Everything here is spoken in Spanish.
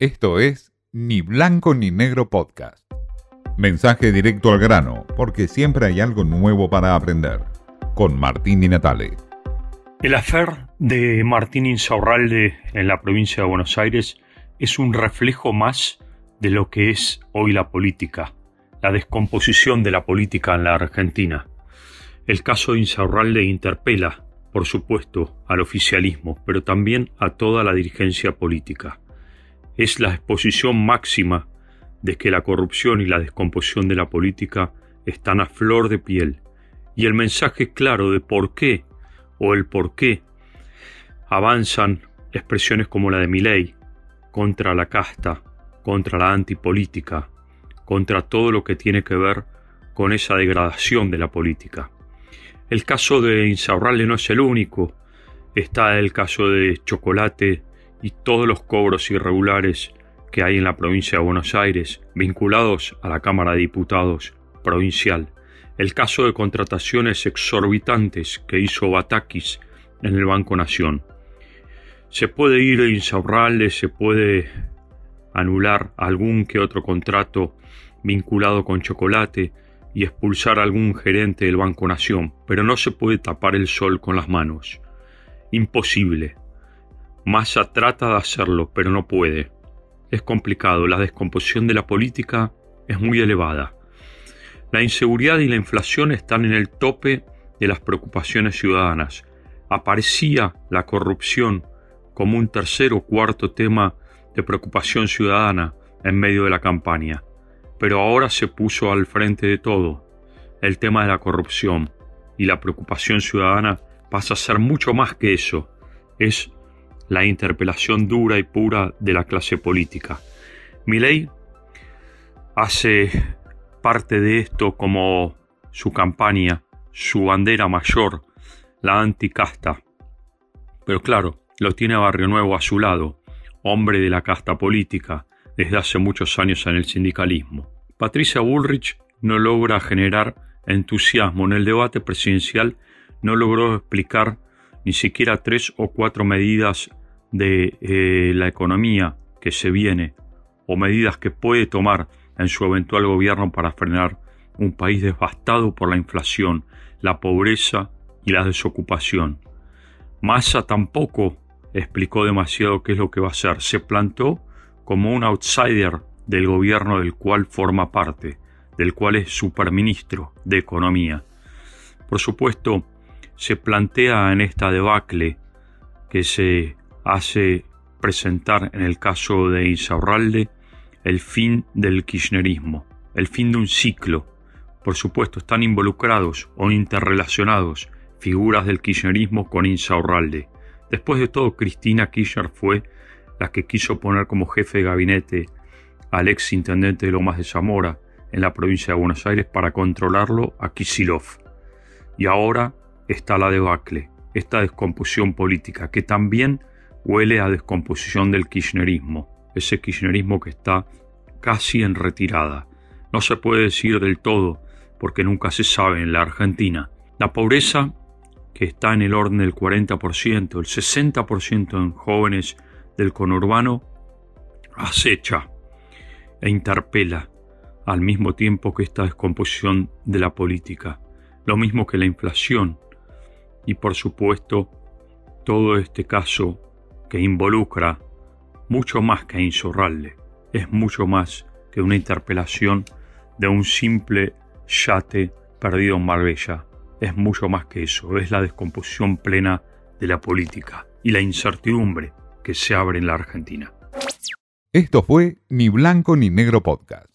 Esto es Ni Blanco ni Negro Podcast. Mensaje directo al grano, porque siempre hay algo nuevo para aprender. Con Martín Di Natale. El afer de Martín Insaurralde en la provincia de Buenos Aires es un reflejo más de lo que es hoy la política, la descomposición de la política en la Argentina. El caso de Insaurralde interpela, por supuesto, al oficialismo, pero también a toda la dirigencia política es la exposición máxima de que la corrupción y la descomposición de la política están a flor de piel, y el mensaje claro de por qué o el por qué avanzan expresiones como la de Milei contra la casta, contra la antipolítica, contra todo lo que tiene que ver con esa degradación de la política. El caso de Insaurralde no es el único, está el caso de Chocolate y todos los cobros irregulares que hay en la provincia de Buenos Aires vinculados a la Cámara de Diputados provincial, el caso de contrataciones exorbitantes que hizo Batakis en el Banco Nación. Se puede ir a Insaurralde, se puede anular algún que otro contrato vinculado con chocolate y expulsar a algún gerente del Banco Nación, pero no se puede tapar el sol con las manos. Imposible. Massa trata de hacerlo, pero no puede. Es complicado, la descomposición de la política es muy elevada. La inseguridad y la inflación están en el tope de las preocupaciones ciudadanas. Aparecía la corrupción como un tercer o cuarto tema de preocupación ciudadana en medio de la campaña, pero ahora se puso al frente de todo. El tema de la corrupción y la preocupación ciudadana pasa a ser mucho más que eso. Es la interpelación dura y pura de la clase política. Milei hace parte de esto como su campaña, su bandera mayor, la anticasta. Pero claro, lo tiene Barrio Nuevo a su lado, hombre de la casta política desde hace muchos años en el sindicalismo. Patricia Bullrich no logra generar entusiasmo en el debate presidencial, no logró explicar ni siquiera tres o cuatro medidas de eh, la economía que se viene o medidas que puede tomar en su eventual gobierno para frenar un país devastado por la inflación, la pobreza y la desocupación. Massa tampoco explicó demasiado qué es lo que va a hacer. Se plantó como un outsider del gobierno del cual forma parte, del cual es superministro de Economía. Por supuesto, se plantea en esta debacle que se hace presentar en el caso de Insaurralde el fin del kirchnerismo, el fin de un ciclo. Por supuesto, están involucrados o interrelacionados figuras del kirchnerismo con Insaurralde. Después de todo, Cristina Kirchner fue la que quiso poner como jefe de gabinete al ex intendente de Lomas de Zamora en la provincia de Buenos Aires para controlarlo a Kisilov. Y ahora está la debacle, esta descomposición política, que también huele a descomposición del kirchnerismo, ese kirchnerismo que está casi en retirada. No se puede decir del todo, porque nunca se sabe en la Argentina. La pobreza, que está en el orden del 40%, el 60% en jóvenes del conurbano, acecha e interpela al mismo tiempo que esta descomposición de la política, lo mismo que la inflación y por supuesto todo este caso que involucra mucho más que a Insurralde, es mucho más que una interpelación de un simple yate perdido en Marbella. Es mucho más que eso, es la descomposición plena de la política y la incertidumbre que se abre en la Argentina. Esto fue Ni Blanco ni Negro Podcast.